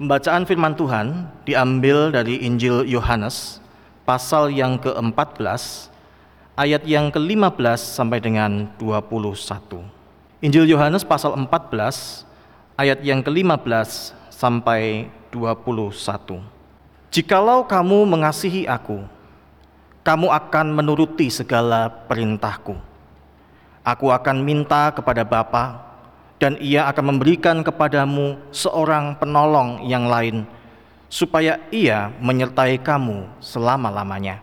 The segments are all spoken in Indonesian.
Pembacaan firman Tuhan diambil dari Injil Yohanes pasal yang ke-14 ayat yang ke-15 sampai dengan 21. Injil Yohanes pasal 14 ayat yang ke-15 sampai 21. Jikalau kamu mengasihi aku, kamu akan menuruti segala perintahku. Aku akan minta kepada Bapa dan ia akan memberikan kepadamu seorang penolong yang lain, supaya ia menyertai kamu selama-lamanya,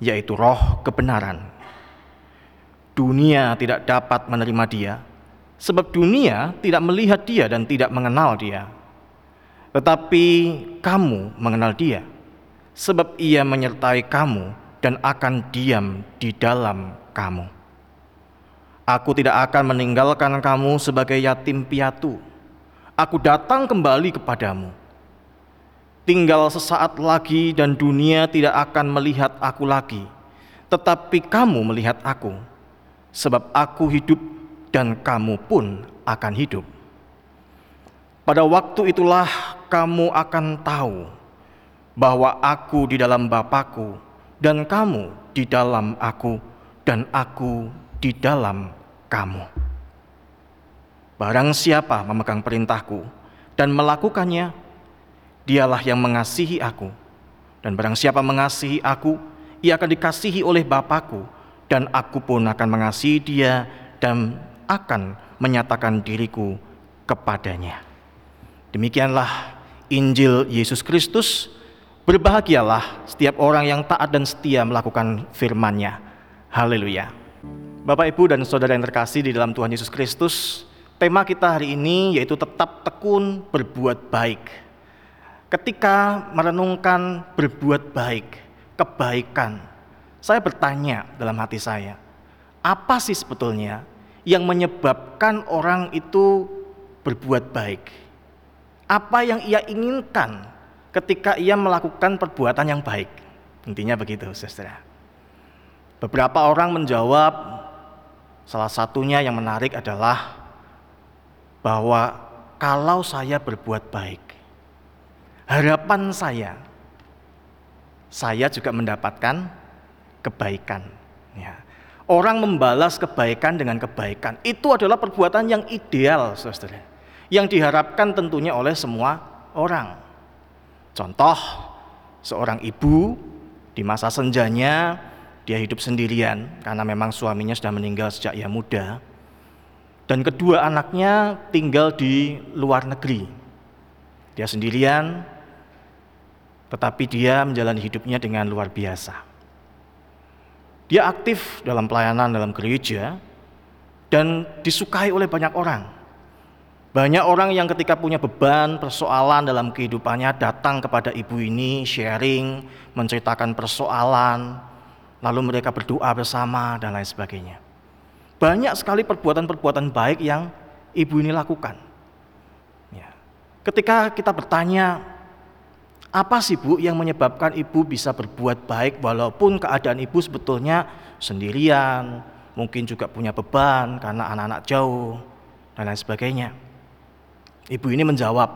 yaitu roh kebenaran. Dunia tidak dapat menerima dia, sebab dunia tidak melihat dia dan tidak mengenal dia. Tetapi kamu mengenal dia, sebab ia menyertai kamu dan akan diam di dalam kamu. Aku tidak akan meninggalkan kamu sebagai yatim piatu. Aku datang kembali kepadamu. Tinggal sesaat lagi dan dunia tidak akan melihat aku lagi, tetapi kamu melihat aku, sebab aku hidup dan kamu pun akan hidup. Pada waktu itulah kamu akan tahu bahwa aku di dalam Bapakku dan kamu di dalam aku dan aku di dalam kamu. Barang siapa memegang perintahku dan melakukannya, dialah yang mengasihi aku. Dan barang siapa mengasihi aku, ia akan dikasihi oleh Bapakku, dan aku pun akan mengasihi dia dan akan menyatakan diriku kepadanya. Demikianlah Injil Yesus Kristus. Berbahagialah setiap orang yang taat dan setia melakukan firman-Nya. Haleluya. Bapak, Ibu, dan saudara yang terkasih di dalam Tuhan Yesus Kristus, tema kita hari ini yaitu tetap tekun berbuat baik. Ketika merenungkan berbuat baik, kebaikan, saya bertanya dalam hati saya, apa sih sebetulnya yang menyebabkan orang itu berbuat baik? Apa yang ia inginkan ketika ia melakukan perbuatan yang baik? Intinya begitu, saudara. Beberapa orang menjawab, Salah satunya yang menarik adalah bahwa kalau saya berbuat baik, harapan saya, saya juga mendapatkan kebaikan. Ya. Orang membalas kebaikan dengan kebaikan itu adalah perbuatan yang ideal, saudara. Yang diharapkan tentunya oleh semua orang. Contoh, seorang ibu di masa senjanya dia hidup sendirian karena memang suaminya sudah meninggal sejak ia muda. Dan kedua anaknya tinggal di luar negeri. Dia sendirian, tetapi dia menjalani hidupnya dengan luar biasa. Dia aktif dalam pelayanan dalam gereja dan disukai oleh banyak orang. Banyak orang yang ketika punya beban, persoalan dalam kehidupannya datang kepada ibu ini, sharing, menceritakan persoalan, lalu mereka berdoa bersama dan lain sebagainya. Banyak sekali perbuatan-perbuatan baik yang ibu ini lakukan. Ya. Ketika kita bertanya, apa sih bu yang menyebabkan ibu bisa berbuat baik walaupun keadaan ibu sebetulnya sendirian, mungkin juga punya beban karena anak-anak jauh dan lain sebagainya. Ibu ini menjawab,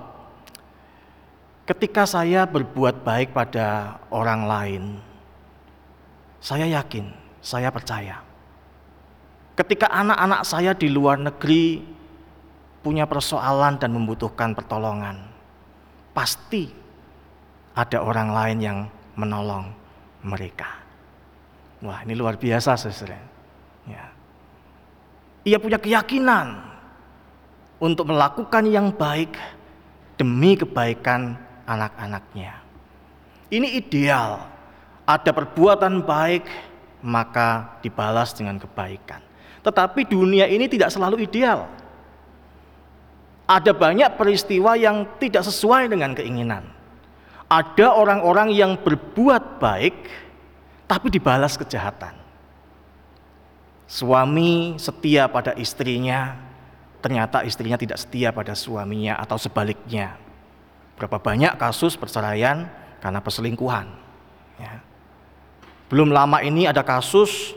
ketika saya berbuat baik pada orang lain, saya yakin, saya percaya. Ketika anak-anak saya di luar negeri punya persoalan dan membutuhkan pertolongan, pasti ada orang lain yang menolong mereka. Wah, ini luar biasa, saudara. Ya. Ia punya keyakinan untuk melakukan yang baik demi kebaikan anak-anaknya. Ini ideal ada perbuatan baik, maka dibalas dengan kebaikan. Tetapi dunia ini tidak selalu ideal. Ada banyak peristiwa yang tidak sesuai dengan keinginan. Ada orang-orang yang berbuat baik, tapi dibalas kejahatan. Suami setia pada istrinya, ternyata istrinya tidak setia pada suaminya, atau sebaliknya. Berapa banyak kasus perceraian karena perselingkuhan. Ya. Belum lama ini ada kasus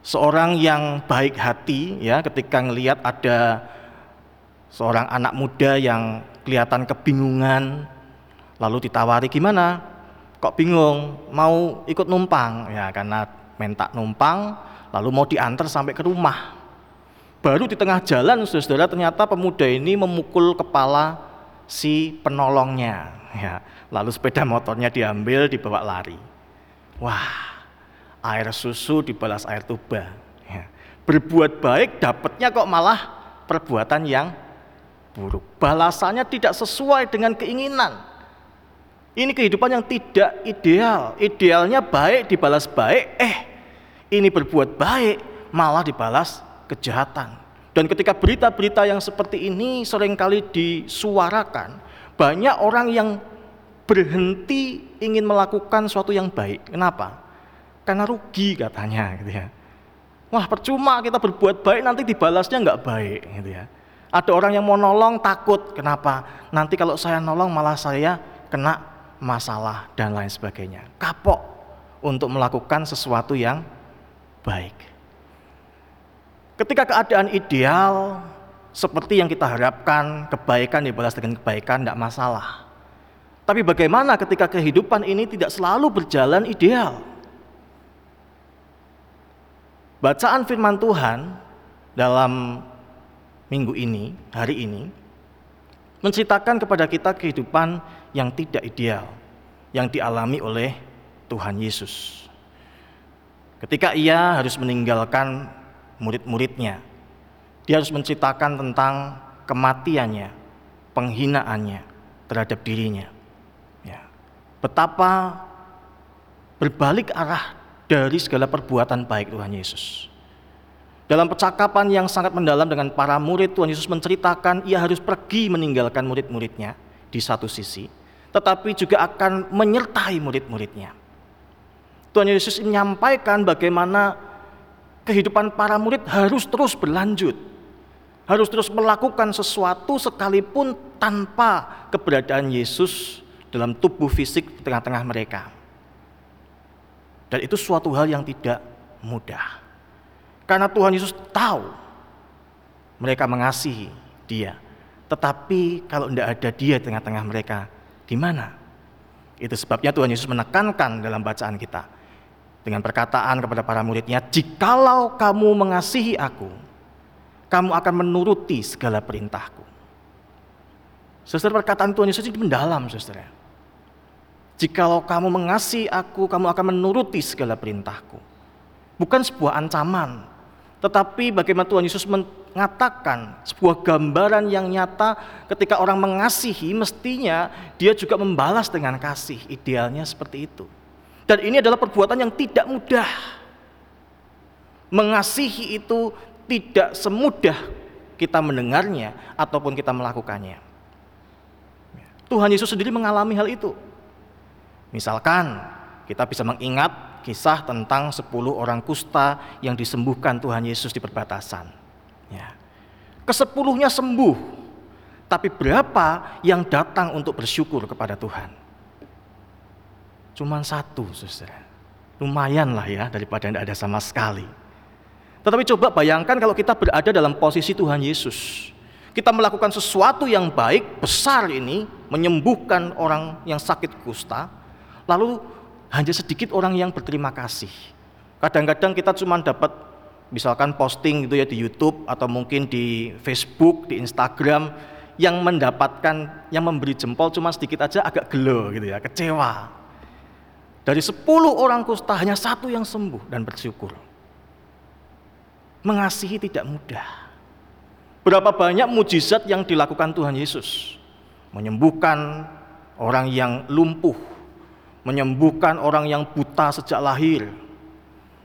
seorang yang baik hati ya ketika melihat ada seorang anak muda yang kelihatan kebingungan, lalu ditawari gimana? Kok bingung? Mau ikut numpang? Ya karena minta numpang, lalu mau diantar sampai ke rumah. Baru di tengah jalan, saudara ternyata pemuda ini memukul kepala si penolongnya. Ya, lalu sepeda motornya diambil, dibawa lari. Wah, air susu dibalas air tuba. Ya. Berbuat baik dapatnya kok malah perbuatan yang buruk. Balasannya tidak sesuai dengan keinginan. Ini kehidupan yang tidak ideal. Idealnya baik dibalas baik, eh ini berbuat baik malah dibalas kejahatan. Dan ketika berita-berita yang seperti ini sering kali disuarakan, banyak orang yang berhenti ingin melakukan sesuatu yang baik. Kenapa? Karena rugi katanya gitu ya. Wah percuma kita berbuat baik nanti dibalasnya nggak baik gitu ya. Ada orang yang mau nolong takut. Kenapa? Nanti kalau saya nolong malah saya kena masalah dan lain sebagainya. Kapok untuk melakukan sesuatu yang baik. Ketika keadaan ideal seperti yang kita harapkan, kebaikan dibalas dengan kebaikan tidak masalah. Tapi bagaimana ketika kehidupan ini tidak selalu berjalan ideal? Bacaan firman Tuhan dalam minggu ini, hari ini, menceritakan kepada kita kehidupan yang tidak ideal yang dialami oleh Tuhan Yesus. Ketika ia harus meninggalkan murid-muridnya, dia harus menceritakan tentang kematiannya, penghinaannya terhadap dirinya. Betapa berbalik arah dari segala perbuatan baik Tuhan Yesus. Dalam percakapan yang sangat mendalam dengan para murid, Tuhan Yesus menceritakan ia harus pergi meninggalkan murid-muridnya di satu sisi, tetapi juga akan menyertai murid-muridnya. Tuhan Yesus menyampaikan bagaimana kehidupan para murid harus terus berlanjut, harus terus melakukan sesuatu sekalipun tanpa keberadaan Yesus dalam tubuh fisik di tengah-tengah mereka. Dan itu suatu hal yang tidak mudah. Karena Tuhan Yesus tahu mereka mengasihi dia. Tetapi kalau tidak ada dia di tengah-tengah mereka, gimana? Itu sebabnya Tuhan Yesus menekankan dalam bacaan kita. Dengan perkataan kepada para muridnya, Jikalau kamu mengasihi aku, kamu akan menuruti segala perintahku. Saudara perkataan Tuhan Yesus ini mendalam saudara. Jikalau kamu mengasihi aku, kamu akan menuruti segala perintahku. Bukan sebuah ancaman, tetapi bagaimana Tuhan Yesus mengatakan sebuah gambaran yang nyata ketika orang mengasihi mestinya dia juga membalas dengan kasih. Idealnya seperti itu. Dan ini adalah perbuatan yang tidak mudah. Mengasihi itu tidak semudah kita mendengarnya ataupun kita melakukannya. Tuhan Yesus sendiri mengalami hal itu. Misalkan kita bisa mengingat kisah tentang 10 orang kusta yang disembuhkan Tuhan Yesus di perbatasan. Ya. Kesepuluhnya sembuh, tapi berapa yang datang untuk bersyukur kepada Tuhan? Cuman satu, saudara. Lumayan lah ya daripada tidak ada sama sekali. Tetapi coba bayangkan kalau kita berada dalam posisi Tuhan Yesus. Kita melakukan sesuatu yang baik, besar ini, menyembuhkan orang yang sakit kusta. Lalu hanya sedikit orang yang berterima kasih. Kadang-kadang kita cuma dapat misalkan posting gitu ya di YouTube atau mungkin di Facebook, di Instagram yang mendapatkan yang memberi jempol cuma sedikit aja agak gelo gitu ya, kecewa. Dari 10 orang kusta hanya satu yang sembuh dan bersyukur. Mengasihi tidak mudah. Berapa banyak mujizat yang dilakukan Tuhan Yesus? Menyembuhkan orang yang lumpuh, menyembuhkan orang yang buta sejak lahir.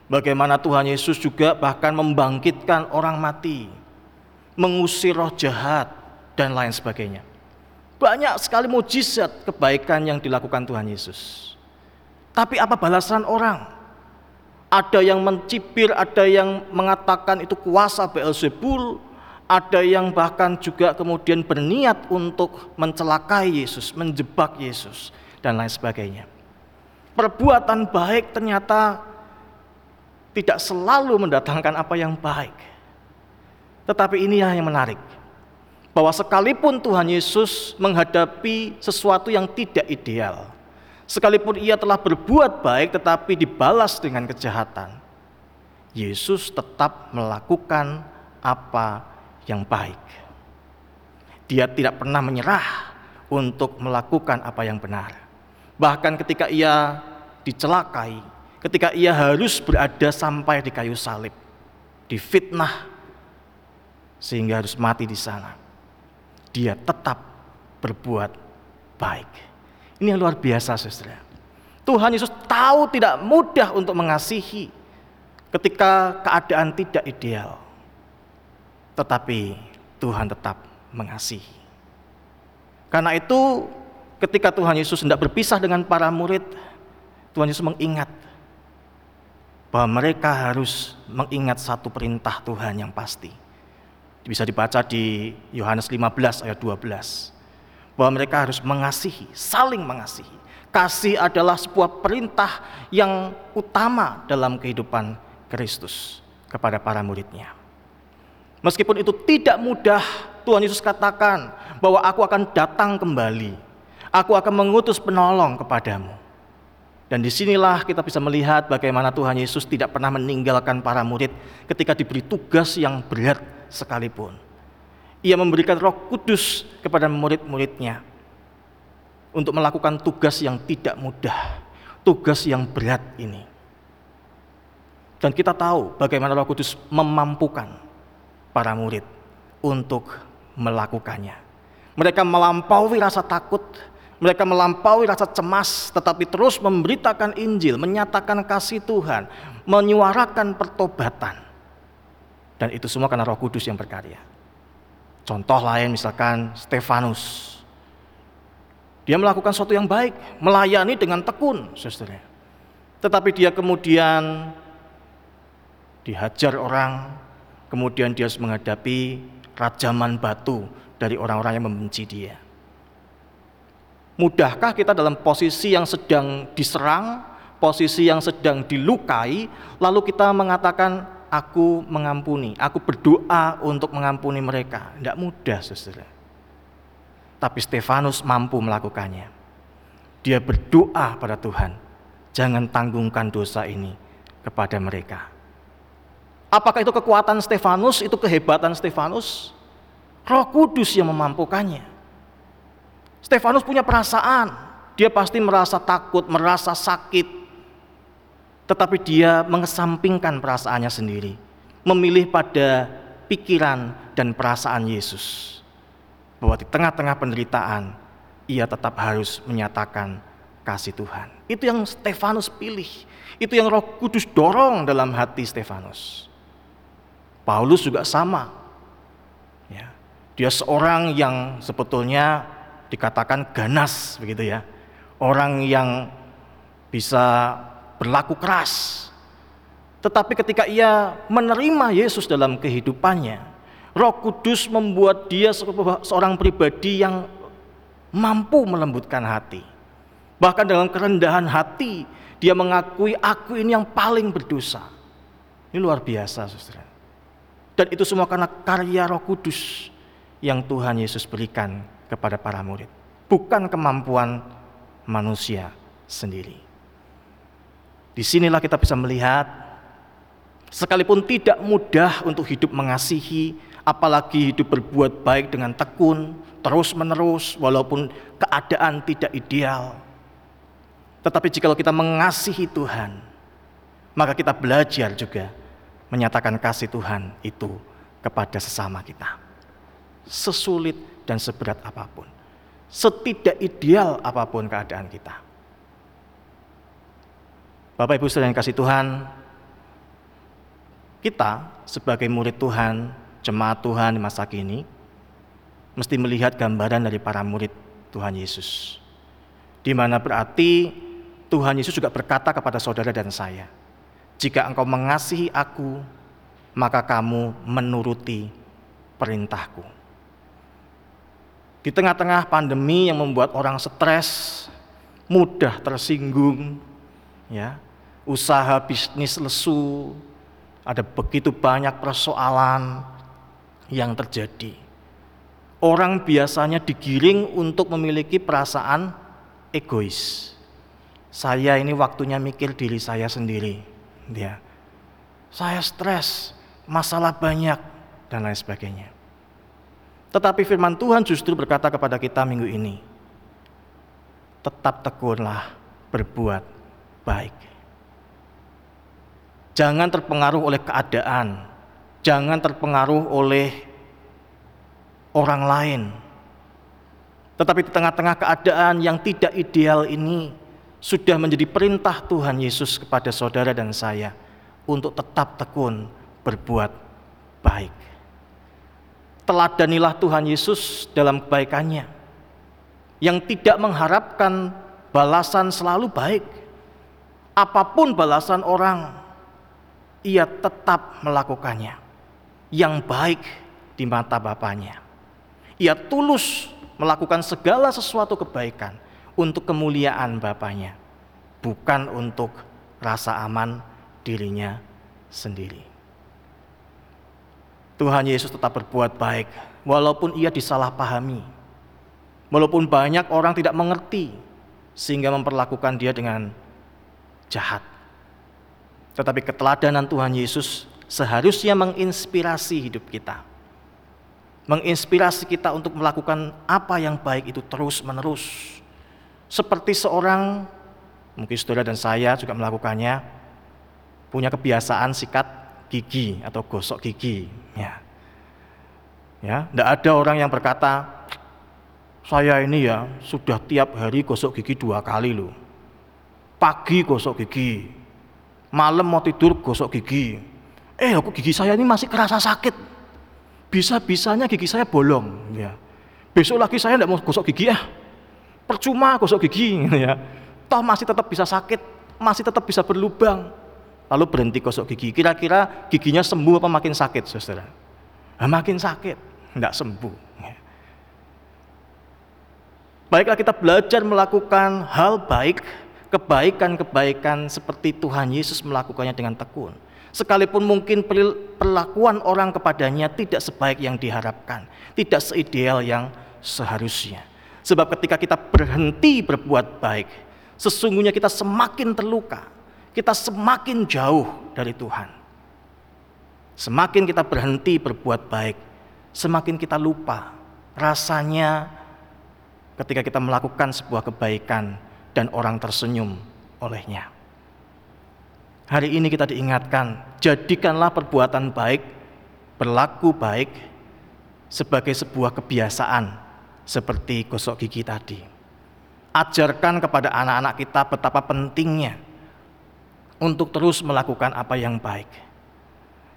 Bagaimana Tuhan Yesus juga bahkan membangkitkan orang mati, mengusir roh jahat, dan lain sebagainya. Banyak sekali mujizat kebaikan yang dilakukan Tuhan Yesus. Tapi apa balasan orang? Ada yang mencibir, ada yang mengatakan itu kuasa Beelzebul, ada yang bahkan juga kemudian berniat untuk mencelakai Yesus, menjebak Yesus, dan lain sebagainya perbuatan baik ternyata tidak selalu mendatangkan apa yang baik. Tetapi ini yang menarik. bahwa sekalipun Tuhan Yesus menghadapi sesuatu yang tidak ideal, sekalipun ia telah berbuat baik tetapi dibalas dengan kejahatan, Yesus tetap melakukan apa yang baik. Dia tidak pernah menyerah untuk melakukan apa yang benar. Bahkan ketika ia dicelakai, ketika ia harus berada sampai di kayu salib, difitnah sehingga harus mati di sana dia tetap berbuat baik. Ini yang luar biasa, saudara. Tuhan Yesus tahu tidak mudah untuk mengasihi ketika keadaan tidak ideal. Tetapi Tuhan tetap mengasihi. Karena itu ketika Tuhan Yesus hendak berpisah dengan para murid, Tuhan Yesus mengingat bahwa mereka harus mengingat satu perintah Tuhan yang pasti bisa dibaca di Yohanes 15 ayat 12. Bahwa mereka harus mengasihi, saling mengasihi. Kasih adalah sebuah perintah yang utama dalam kehidupan Kristus kepada para muridnya. Meskipun itu tidak mudah, Tuhan Yesus katakan bahwa aku akan datang kembali. Aku akan mengutus penolong kepadamu. Dan di sinilah kita bisa melihat bagaimana Tuhan Yesus tidak pernah meninggalkan para murid ketika diberi tugas yang berat sekalipun. Ia memberikan roh kudus kepada murid-muridnya untuk melakukan tugas yang tidak mudah, tugas yang berat ini. Dan kita tahu bagaimana roh kudus memampukan para murid untuk melakukannya. Mereka melampaui rasa takut, mereka melampaui rasa cemas, tetapi terus memberitakan Injil, menyatakan kasih Tuhan, menyuarakan pertobatan. Dan itu semua karena Roh Kudus yang berkarya. Contoh lain misalkan Stefanus. Dia melakukan sesuatu yang baik, melayani dengan tekun, saudara. Tetapi dia kemudian dihajar orang, kemudian dia harus menghadapi rajaman batu dari orang-orang yang membenci dia. Mudahkah kita dalam posisi yang sedang diserang, posisi yang sedang dilukai, lalu kita mengatakan, aku mengampuni, aku berdoa untuk mengampuni mereka. Tidak mudah, saudara. Tapi Stefanus mampu melakukannya. Dia berdoa pada Tuhan, jangan tanggungkan dosa ini kepada mereka. Apakah itu kekuatan Stefanus, itu kehebatan Stefanus? Roh Kudus yang memampukannya. Stefanus punya perasaan, dia pasti merasa takut, merasa sakit. Tetapi dia mengesampingkan perasaannya sendiri, memilih pada pikiran dan perasaan Yesus. Bahwa di tengah-tengah penderitaan, ia tetap harus menyatakan kasih Tuhan. Itu yang Stefanus pilih. Itu yang Roh Kudus dorong dalam hati Stefanus. Paulus juga sama. Ya, dia seorang yang sebetulnya dikatakan ganas begitu ya. Orang yang bisa berlaku keras. Tetapi ketika ia menerima Yesus dalam kehidupannya, Roh Kudus membuat dia seorang pribadi yang mampu melembutkan hati. Bahkan dalam kerendahan hati, dia mengakui aku ini yang paling berdosa. Ini luar biasa, Saudara. Dan itu semua karena karya Roh Kudus yang Tuhan Yesus berikan kepada para murid, bukan kemampuan manusia sendiri. Di sinilah kita bisa melihat, sekalipun tidak mudah untuk hidup mengasihi, apalagi hidup berbuat baik dengan tekun, terus-menerus, walaupun keadaan tidak ideal. Tetapi jika kita mengasihi Tuhan, maka kita belajar juga menyatakan kasih Tuhan itu kepada sesama kita. Sesulit dan seberat apa pun. Setidak ideal apa pun keadaan kita. Bapak Ibu saudara yang kasih Tuhan, kita sebagai murid Tuhan, jemaat Tuhan di masa kini, mesti melihat gambaran dari para murid Tuhan Yesus. Di mana berarti Tuhan Yesus juga berkata kepada saudara dan saya, jika engkau mengasihi aku, maka kamu menuruti perintahku. Di tengah-tengah pandemi yang membuat orang stres, mudah tersinggung, ya, usaha bisnis lesu, ada begitu banyak persoalan yang terjadi. orang biasanya digiring untuk memiliki perasaan egois. Saya ini waktunya mikir diri saya sendiri, ya. Saya stres, masalah banyak dan lain sebagainya. Tetapi firman Tuhan justru berkata kepada kita minggu ini, tetap tekunlah berbuat baik. Jangan terpengaruh oleh keadaan, jangan terpengaruh oleh orang lain. Tetapi di tengah-tengah keadaan yang tidak ideal ini, sudah menjadi perintah Tuhan Yesus kepada saudara dan saya untuk tetap tekun berbuat baik. Teladanilah Tuhan Yesus dalam kebaikannya yang tidak mengharapkan balasan selalu baik. Apa pun balasan orang, ia tetap melakukannya yang baik di mata Bapaknya. Ia tulus melakukan segala sesuatu kebaikan untuk kemuliaan Bapaknya, bukan untuk rasa aman dirinya sendiri. Tuhan Yesus tetap berbuat baik walaupun ia disalahpahami. Walaupun banyak orang tidak mengerti sehingga memperlakukan dia dengan jahat. Tetapi keteladanan Tuhan Yesus seharusnya menginspirasi hidup kita. Menginspirasi kita untuk melakukan apa yang baik itu terus-menerus seperti seorang, mungkin saudara dan saya juga melakukannya, punya kebiasaan sikat gigi atau gosok gigi. Ya, ya, tidak ada orang yang berkata, saya ini ya sudah tiap hari gosok gigi dua kali loh. Pagi gosok gigi, malam mau tidur gosok gigi. Eh, aku gigi saya ini masih kerasa sakit. Bisa-bisanya gigi saya bolong. Ya. Besok lagi saya tidak mau gosok gigi ya percuma gosok gigi ya. Toh masih tetap bisa sakit, masih tetap bisa berlubang. Lalu berhenti gosok gigi. Kira-kira giginya sembuh apa makin sakit, Saudara? Nah, makin sakit, tidak sembuh. Baiklah kita belajar melakukan hal baik, kebaikan-kebaikan seperti Tuhan Yesus melakukannya dengan tekun. Sekalipun mungkin perlakuan orang kepadanya tidak sebaik yang diharapkan, tidak seideal yang seharusnya. Sebab ketika kita berhenti berbuat baik, sesungguhnya kita semakin terluka, kita semakin jauh dari Tuhan. Semakin kita berhenti berbuat baik, semakin kita lupa rasanya ketika kita melakukan sebuah kebaikan dan orang tersenyum olehnya. Hari ini kita diingatkan, jadikanlah perbuatan baik, berlaku baik sebagai sebuah kebiasaan seperti gosok gigi tadi. Ajarkan kepada anak-anak kita betapa pentingnya untuk terus melakukan apa yang baik.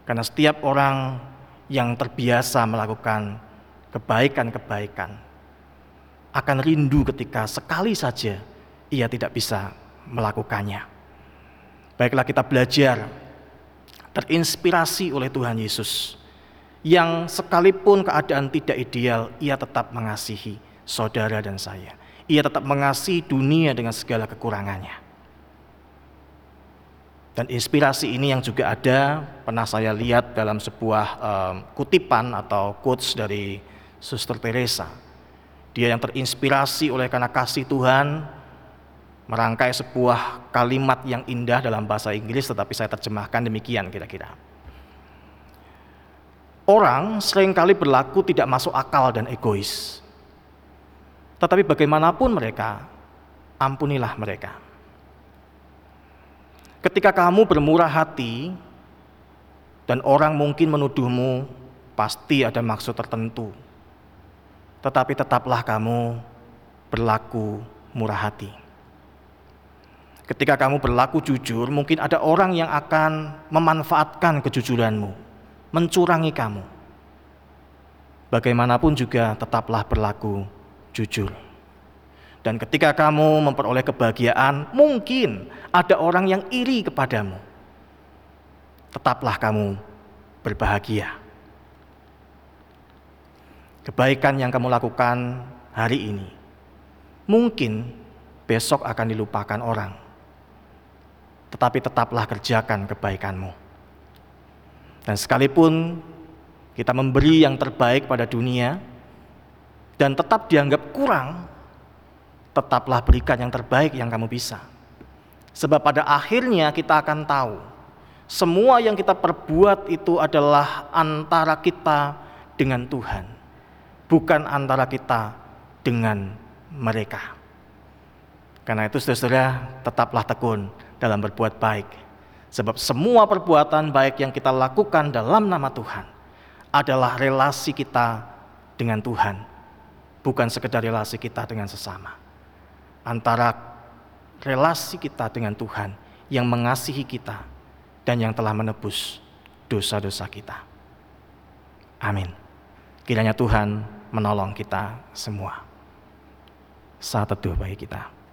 Karena setiap orang yang terbiasa melakukan kebaikan-kebaikan akan rindu ketika sekali saja ia tidak bisa melakukannya. Baiklah kita belajar terinspirasi oleh Tuhan Yesus yang sekalipun keadaan tidak ideal, ia tetap mengasihi saudara dan saya. Ia tetap mengasihi dunia dengan segala kekurangannya. Dan inspirasi ini yang juga ada, pernah saya lihat dalam sebuah um, kutipan atau quotes dari Suster Teresa. Dia yang terinspirasi oleh karena kasih Tuhan, merangkai sebuah kalimat yang indah dalam bahasa Inggris, tetapi saya terjemahkan demikian kira-kira. Orang sering kali berlaku tidak masuk akal dan egois. Tetapi bagaimanapun mereka, ampunilah mereka. Ketika kamu bermurah hati dan orang mungkin menuduhmu, pasti ada maksud tertentu. Tetapi tetaplah kamu berlaku murah hati. Ketika kamu berlaku jujur, mungkin ada orang yang akan memanfaatkan kejujuranmu mencurangi kamu. Bagaimanapun juga tetaplah berlaku jujur. Dan ketika kamu memperoleh kebahagiaan, mungkin ada orang yang iri kepadamu. Tetaplah kamu berbahagia. Kebaikan yang kamu lakukan hari ini mungkin besok akan dilupakan orang, tetapi tetaplah kerjakan kebaikanmu. Dan sekalipun kita memberi yang terbaik pada dunia, dan tetap dianggap kurang, tetaplah berikan yang terbaik yang kamu bisa. Sebab pada akhirnya kita akan tahu semua yang kita perbuat itu adalah antara kita dengan Tuhan, bukan antara kita dengan mereka. Karena itu saudara tetaplah tekun dalam berbuat baik. Sebab semua perbuatan baik yang kita lakukan dalam nama Tuhan adalah relasi kita dengan Tuhan, bukan sekedar relasi kita dengan sesama. Antara relasi kita dengan Tuhan yang mengasihi kita dan yang telah menebus dosa-dosa kita. Amin. Kiranya Tuhan menolong kita semua. Saat teduh bagi kita.